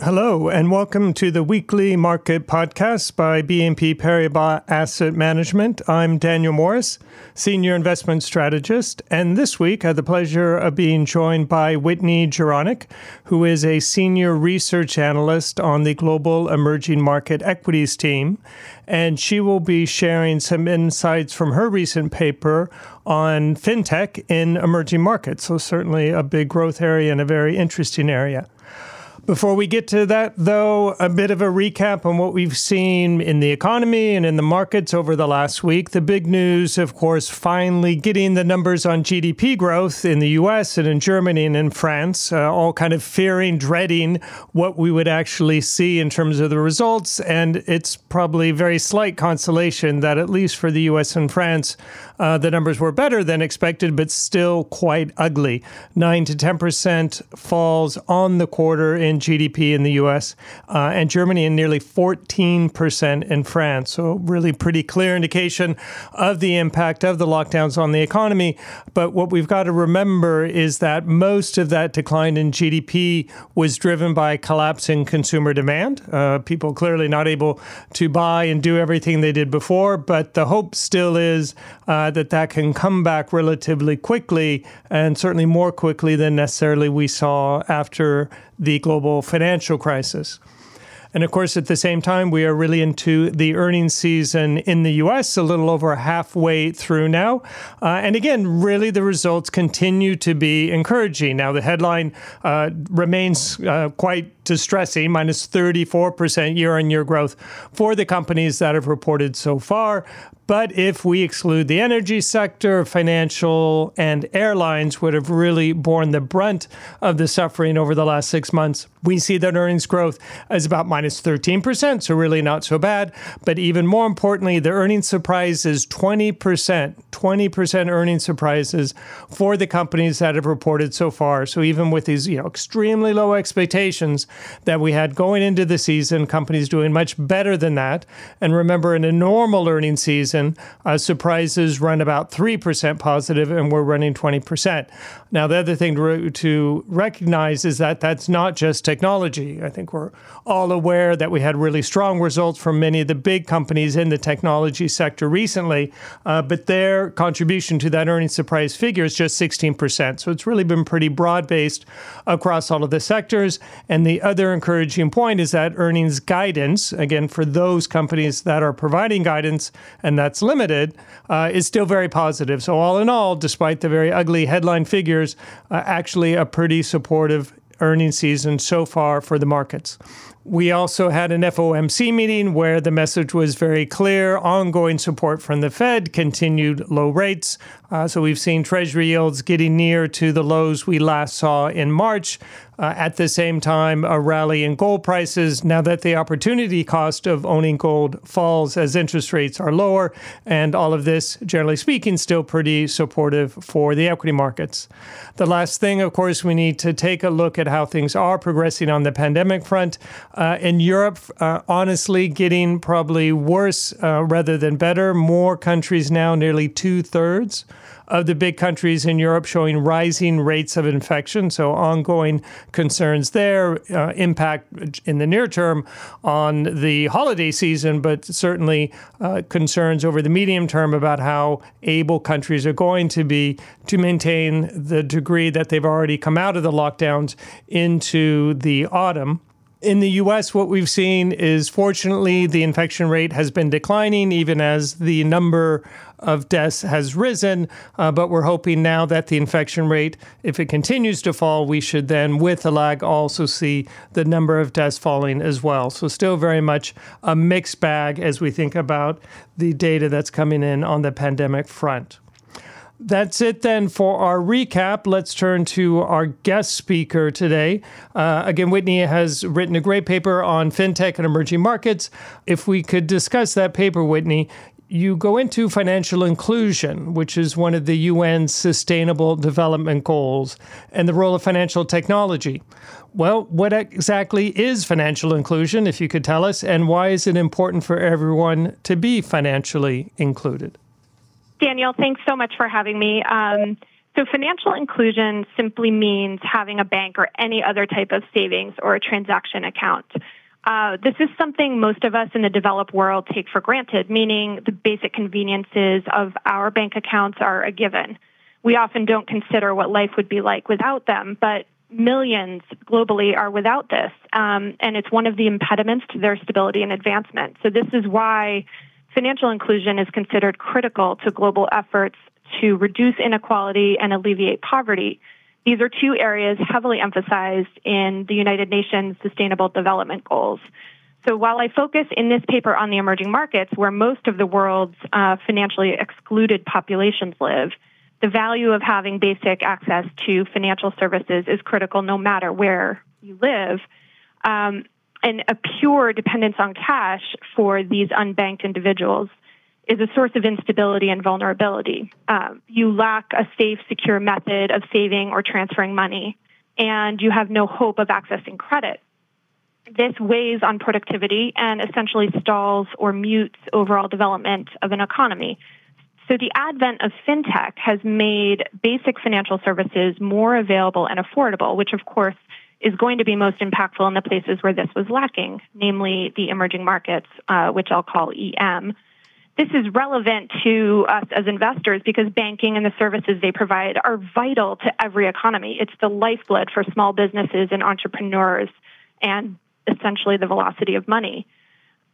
Hello, and welcome to the weekly market podcast by BNP Paribas Asset Management. I'm Daniel Morris, Senior Investment Strategist, and this week I had the pleasure of being joined by Whitney Jiranek, who is a Senior Research Analyst on the Global Emerging Market Equities team. And she will be sharing some insights from her recent paper on fintech in emerging markets. So, certainly a big growth area and a very interesting area. Before we get to that, though, a bit of a recap on what we've seen in the economy and in the markets over the last week. The big news, of course, finally getting the numbers on GDP growth in the US and in Germany and in France, uh, all kind of fearing, dreading what we would actually see in terms of the results. And it's probably very slight consolation that, at least for the US and France, uh, the numbers were better than expected, but still quite ugly. 9 to 10% falls on the quarter in GDP in the US, uh, and Germany in nearly 14% in France. So, really pretty clear indication of the impact of the lockdowns on the economy. But what we've got to remember is that most of that decline in GDP was driven by collapsing consumer demand. Uh, people clearly not able to buy and do everything they did before, but the hope still is uh, that that can come back relatively quickly and certainly more quickly than necessarily we saw after the global financial crisis. And of course, at the same time, we are really into the earnings season in the US, a little over halfway through now. Uh, and again, really the results continue to be encouraging. Now, the headline uh, remains uh, quite distressing, minus 34% year on year growth for the companies that have reported so far. But if we exclude the energy sector, financial and airlines would have really borne the brunt of the suffering over the last six months. We see that earnings growth is about minus 13%, so really not so bad. But even more importantly, the earnings surprise is 20%, 20% earnings surprises for the companies that have reported so far. So even with these you know, extremely low expectations that we had going into the season, companies doing much better than that. And remember, in a normal earnings season. Uh, surprises run about 3% positive, and we're running 20%. Now, the other thing to, to recognize is that that's not just technology. I think we're all aware that we had really strong results from many of the big companies in the technology sector recently, uh, but their contribution to that earnings surprise figure is just 16%. So it's really been pretty broad based across all of the sectors. And the other encouraging point is that earnings guidance, again, for those companies that are providing guidance and that's limited, uh, is still very positive. So, all in all, despite the very ugly headline figures, uh, actually a pretty supportive earnings season so far for the markets. We also had an FOMC meeting where the message was very clear ongoing support from the Fed, continued low rates. Uh, so we've seen Treasury yields getting near to the lows we last saw in March. Uh, at the same time, a rally in gold prices now that the opportunity cost of owning gold falls as interest rates are lower. And all of this, generally speaking, still pretty supportive for the equity markets. The last thing, of course, we need to take a look at how things are progressing on the pandemic front. Uh, in Europe, uh, honestly, getting probably worse uh, rather than better. More countries now, nearly two thirds of the big countries in Europe showing rising rates of infection. So, ongoing concerns there, uh, impact in the near term on the holiday season, but certainly uh, concerns over the medium term about how able countries are going to be to maintain the degree that they've already come out of the lockdowns into the autumn. In the US, what we've seen is fortunately the infection rate has been declining, even as the number of deaths has risen. Uh, but we're hoping now that the infection rate, if it continues to fall, we should then, with a lag, also see the number of deaths falling as well. So, still very much a mixed bag as we think about the data that's coming in on the pandemic front. That's it then for our recap. Let's turn to our guest speaker today. Uh, again, Whitney has written a great paper on fintech and emerging markets. If we could discuss that paper, Whitney, you go into financial inclusion, which is one of the UN's sustainable development goals, and the role of financial technology. Well, what exactly is financial inclusion, if you could tell us, and why is it important for everyone to be financially included? Daniel, thanks so much for having me. Um, So, financial inclusion simply means having a bank or any other type of savings or a transaction account. Uh, this is something most of us in the developed world take for granted, meaning the basic conveniences of our bank accounts are a given. We often don't consider what life would be like without them, but millions globally are without this, um, and it's one of the impediments to their stability and advancement. So, this is why financial inclusion is considered critical to global efforts to reduce inequality and alleviate poverty. These are two areas heavily emphasized in the United Nations Sustainable Development Goals. So while I focus in this paper on the emerging markets, where most of the world's uh, financially excluded populations live, the value of having basic access to financial services is critical no matter where you live. Um, and a pure dependence on cash for these unbanked individuals is a source of instability and vulnerability. Um, you lack a safe, secure method of saving or transferring money, and you have no hope of accessing credit. This weighs on productivity and essentially stalls or mutes overall development of an economy. So, the advent of fintech has made basic financial services more available and affordable, which, of course, is going to be most impactful in the places where this was lacking, namely the emerging markets, uh, which I'll call EM. This is relevant to us as investors because banking and the services they provide are vital to every economy. It's the lifeblood for small businesses and entrepreneurs and essentially the velocity of money.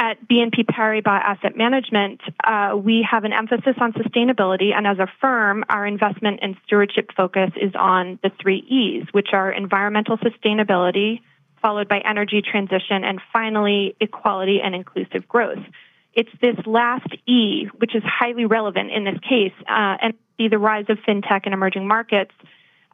At BNP Paribas Asset Management, uh, we have an emphasis on sustainability, and as a firm, our investment and stewardship focus is on the three E's, which are environmental sustainability, followed by energy transition, and finally, equality and inclusive growth. It's this last E, which is highly relevant in this case, uh, and see the rise of fintech and emerging markets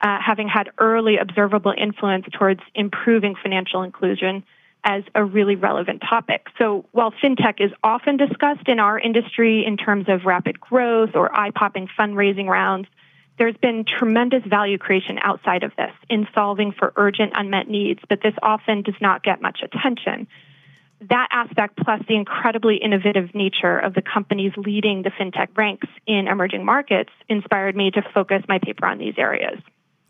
uh, having had early observable influence towards improving financial inclusion as a really relevant topic. So while fintech is often discussed in our industry in terms of rapid growth or eye popping fundraising rounds, there's been tremendous value creation outside of this in solving for urgent unmet needs, but this often does not get much attention that aspect, plus the incredibly innovative nature of the companies leading the fintech ranks in emerging markets, inspired me to focus my paper on these areas.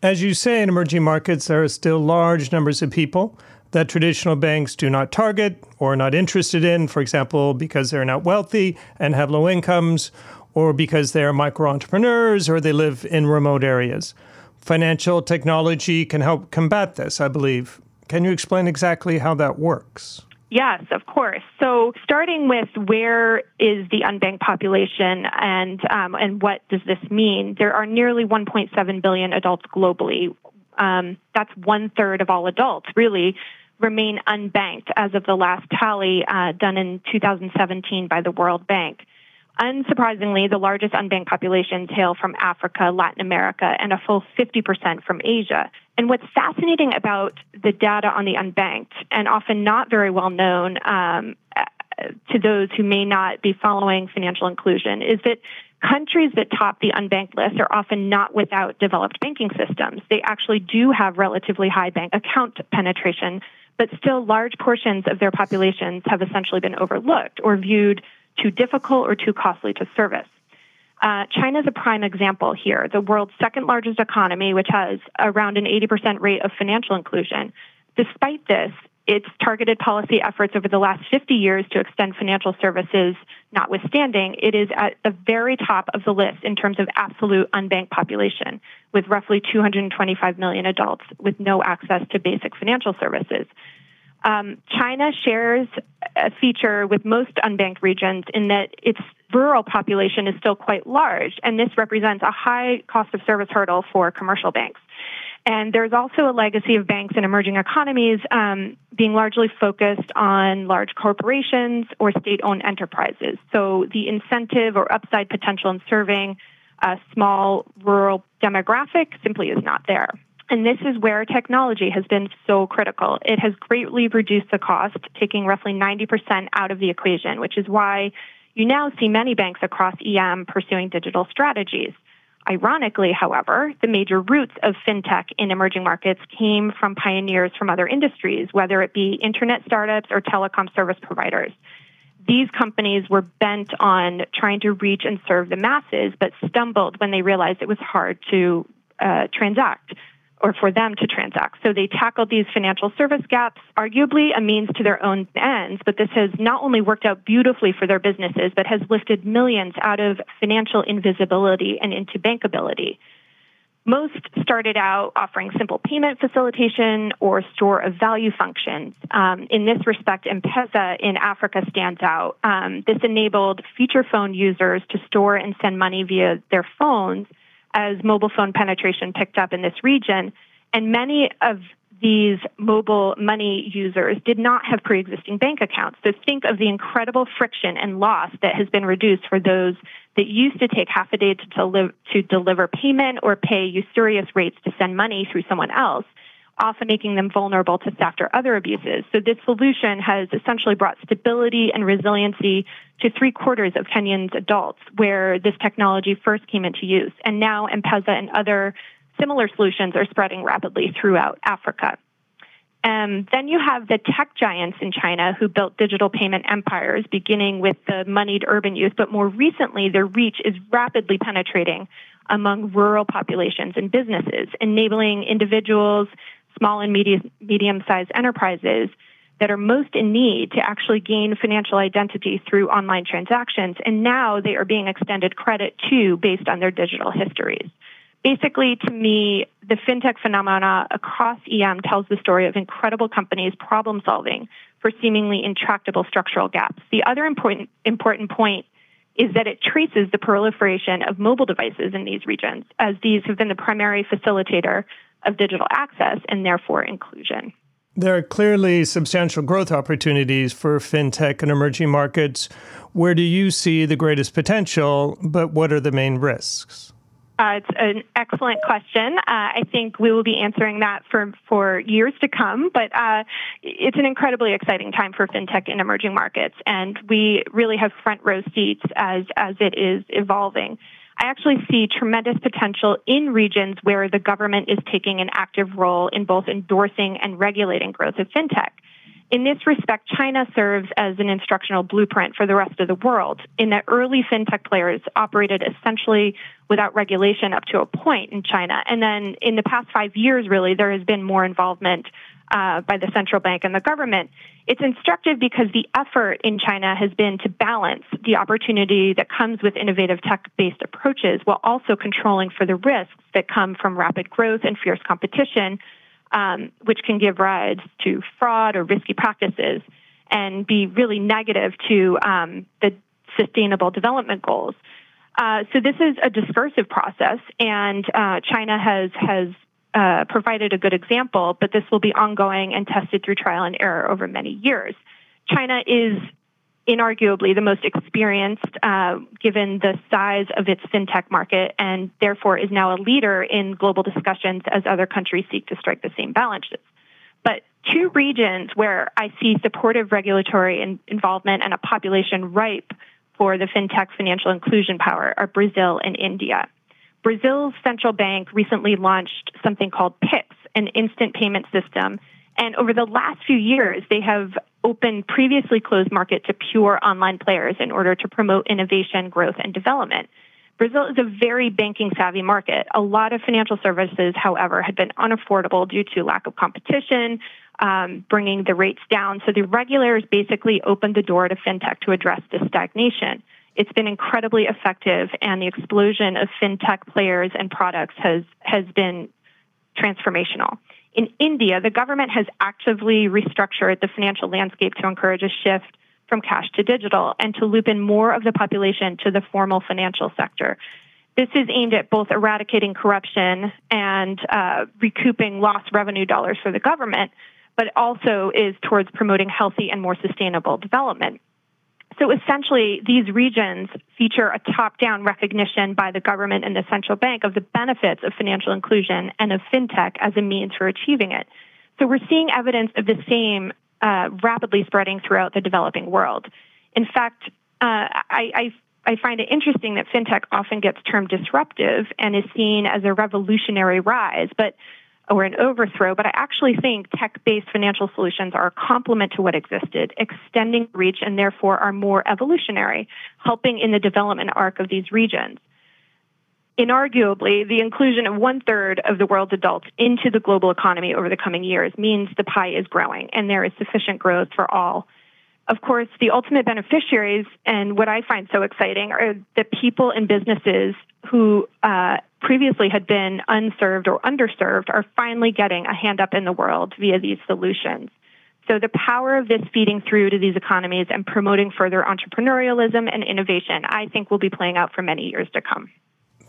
As you say, in emerging markets, there are still large numbers of people that traditional banks do not target or are not interested in, for example, because they're not wealthy and have low incomes, or because they are micro entrepreneurs or they live in remote areas. Financial technology can help combat this, I believe. Can you explain exactly how that works? Yes, of course. So, starting with where is the unbanked population and um, and what does this mean? There are nearly 1.7 billion adults globally. Um, that's one third of all adults, really, remain unbanked as of the last tally uh, done in 2017 by the World Bank. Unsurprisingly, the largest unbanked populations hail from Africa, Latin America, and a full 50% from Asia. And what's fascinating about the data on the unbanked, and often not very well known um, to those who may not be following financial inclusion, is that countries that top the unbanked list are often not without developed banking systems. They actually do have relatively high bank account penetration, but still large portions of their populations have essentially been overlooked or viewed too difficult or too costly to service. Uh, China is a prime example here, the world's second largest economy, which has around an 80% rate of financial inclusion. Despite this, its targeted policy efforts over the last 50 years to extend financial services notwithstanding, it is at the very top of the list in terms of absolute unbanked population, with roughly 225 million adults with no access to basic financial services. Um, China shares a feature with most unbanked regions in that its rural population is still quite large, and this represents a high cost of service hurdle for commercial banks. And there's also a legacy of banks in emerging economies um, being largely focused on large corporations or state owned enterprises. So the incentive or upside potential in serving a small rural demographic simply is not there. And this is where technology has been so critical. It has greatly reduced the cost, taking roughly 90% out of the equation, which is why you now see many banks across EM pursuing digital strategies. Ironically, however, the major roots of fintech in emerging markets came from pioneers from other industries, whether it be internet startups or telecom service providers. These companies were bent on trying to reach and serve the masses, but stumbled when they realized it was hard to uh, transact or for them to transact. So they tackled these financial service gaps, arguably a means to their own ends, but this has not only worked out beautifully for their businesses, but has lifted millions out of financial invisibility and into bankability. Most started out offering simple payment facilitation or store of value functions. Um, in this respect, M-Pesa in Africa stands out. Um, this enabled feature phone users to store and send money via their phones as mobile phone penetration picked up in this region. And many of these mobile money users did not have pre existing bank accounts. So think of the incredible friction and loss that has been reduced for those that used to take half a day to, deli- to deliver payment or pay usurious rates to send money through someone else, often making them vulnerable to theft or other abuses. So this solution has essentially brought stability and resiliency to three quarters of Kenyan's adults where this technology first came into use. And now M-Pesa and other similar solutions are spreading rapidly throughout Africa. Um, then you have the tech giants in China who built digital payment empires, beginning with the moneyed urban youth, but more recently, their reach is rapidly penetrating among rural populations and businesses, enabling individuals, small and medium, medium-sized enterprises that are most in need to actually gain financial identity through online transactions. And now they are being extended credit to based on their digital histories basically, to me, the fintech phenomena across EM tells the story of incredible companies problem solving for seemingly intractable structural gaps. The other important, important point is that it traces the proliferation of mobile devices in these regions, as these have been the primary facilitator of digital access and therefore inclusion. There are clearly substantial growth opportunities for fintech and emerging markets. Where do you see the greatest potential, but what are the main risks? Uh, it's an excellent question. Uh, I think we will be answering that for, for years to come, but uh, it's an incredibly exciting time for fintech in emerging markets, and we really have front row seats as, as it is evolving. I actually see tremendous potential in regions where the government is taking an active role in both endorsing and regulating growth of fintech. In this respect, China serves as an instructional blueprint for the rest of the world, in that early fintech players operated essentially without regulation up to a point in China. And then in the past five years, really, there has been more involvement uh, by the central bank and the government. It's instructive because the effort in China has been to balance the opportunity that comes with innovative tech based approaches while also controlling for the risks that come from rapid growth and fierce competition um, which can give rise to fraud or risky practices and be really negative to um, the sustainable development goals. Uh, so this is a discursive process, and uh, China has has uh, provided a good example, but this will be ongoing and tested through trial and error over many years. China is inarguably the most experienced uh, given the size of its fintech market and therefore is now a leader in global discussions as other countries seek to strike the same balances. But two regions where I see supportive regulatory in- involvement and a population ripe for the fintech financial inclusion power are Brazil and India. Brazil's central bank recently launched something called PIX, an instant payment system and over the last few years, they have opened previously closed market to pure online players in order to promote innovation, growth, and development. Brazil is a very banking savvy market. A lot of financial services, however, had been unaffordable due to lack of competition, um, bringing the rates down. So the regulators basically opened the door to fintech to address this stagnation. It's been incredibly effective, and the explosion of fintech players and products has has been transformational. In India, the government has actively restructured the financial landscape to encourage a shift from cash to digital and to loop in more of the population to the formal financial sector. This is aimed at both eradicating corruption and uh, recouping lost revenue dollars for the government, but also is towards promoting healthy and more sustainable development. So essentially, these regions feature a top down recognition by the government and the central bank of the benefits of financial inclusion and of fintech as a means for achieving it. So we're seeing evidence of the same uh, rapidly spreading throughout the developing world. In fact, uh, I, I I find it interesting that fintech often gets termed disruptive and is seen as a revolutionary rise, but or an overthrow, but I actually think tech based financial solutions are a complement to what existed, extending reach and therefore are more evolutionary, helping in the development arc of these regions. inarguably, the inclusion of one third of the world's adults into the global economy over the coming years means the pie is growing and there is sufficient growth for all. Of course, the ultimate beneficiaries, and what I find so exciting, are the people and businesses who uh, previously had been unserved or underserved are finally getting a hand up in the world via these solutions. So the power of this feeding through to these economies and promoting further entrepreneurialism and innovation, I think will be playing out for many years to come.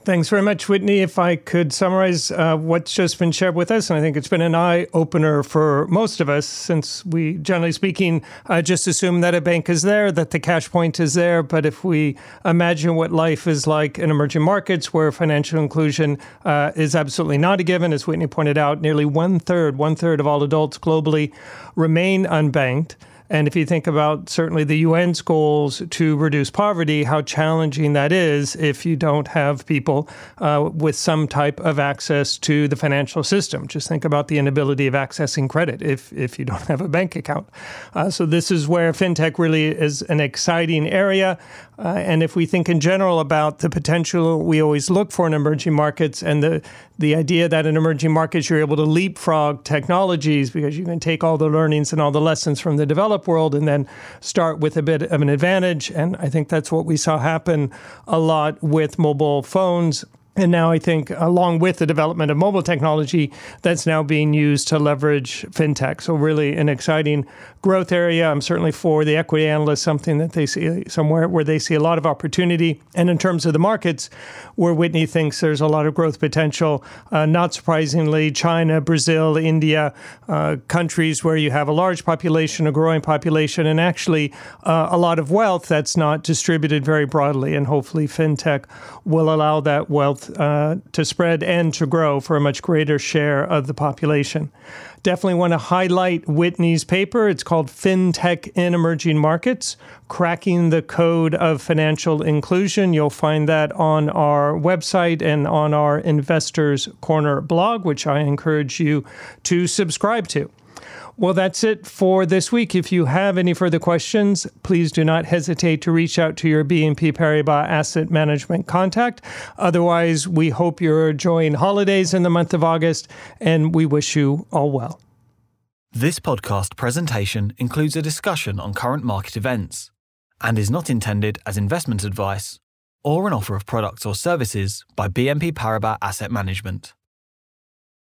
Thanks very much, Whitney. If I could summarize uh, what's just been shared with us, and I think it's been an eye opener for most of us, since we, generally speaking, uh, just assume that a bank is there, that the cash point is there. But if we imagine what life is like in emerging markets where financial inclusion uh, is absolutely not a given, as Whitney pointed out, nearly one third, one third of all adults globally remain unbanked. And if you think about certainly the UN's goals to reduce poverty, how challenging that is if you don't have people uh, with some type of access to the financial system. Just think about the inability of accessing credit if, if you don't have a bank account. Uh, so, this is where fintech really is an exciting area. Uh, and if we think in general about the potential we always look for in emerging markets and the, the idea that in emerging markets you're able to leapfrog technologies because you can take all the learnings and all the lessons from the developed world and then start with a bit of an advantage. And I think that's what we saw happen a lot with mobile phones and now I think, along with the development of mobile technology, that's now being used to leverage fintech. So, really, an exciting growth area. I'm certainly for the equity analysts, something that they see somewhere where they see a lot of opportunity. And in terms of the markets, where Whitney thinks there's a lot of growth potential, uh, not surprisingly, China, Brazil, India, uh, countries where you have a large population, a growing population, and actually uh, a lot of wealth that's not distributed very broadly. And hopefully, fintech will allow that wealth uh, to spread and to grow for a much greater share of the population. Definitely want to highlight Whitney's paper. It's called FinTech in Emerging Markets Cracking the Code of Financial Inclusion. You'll find that on our website and on our Investors Corner blog, which I encourage you to subscribe to. Well, that's it for this week. If you have any further questions, please do not hesitate to reach out to your BNP Paribas Asset Management contact. Otherwise, we hope you're enjoying holidays in the month of August, and we wish you all well. This podcast presentation includes a discussion on current market events and is not intended as investment advice or an offer of products or services by BNP Paribas Asset Management.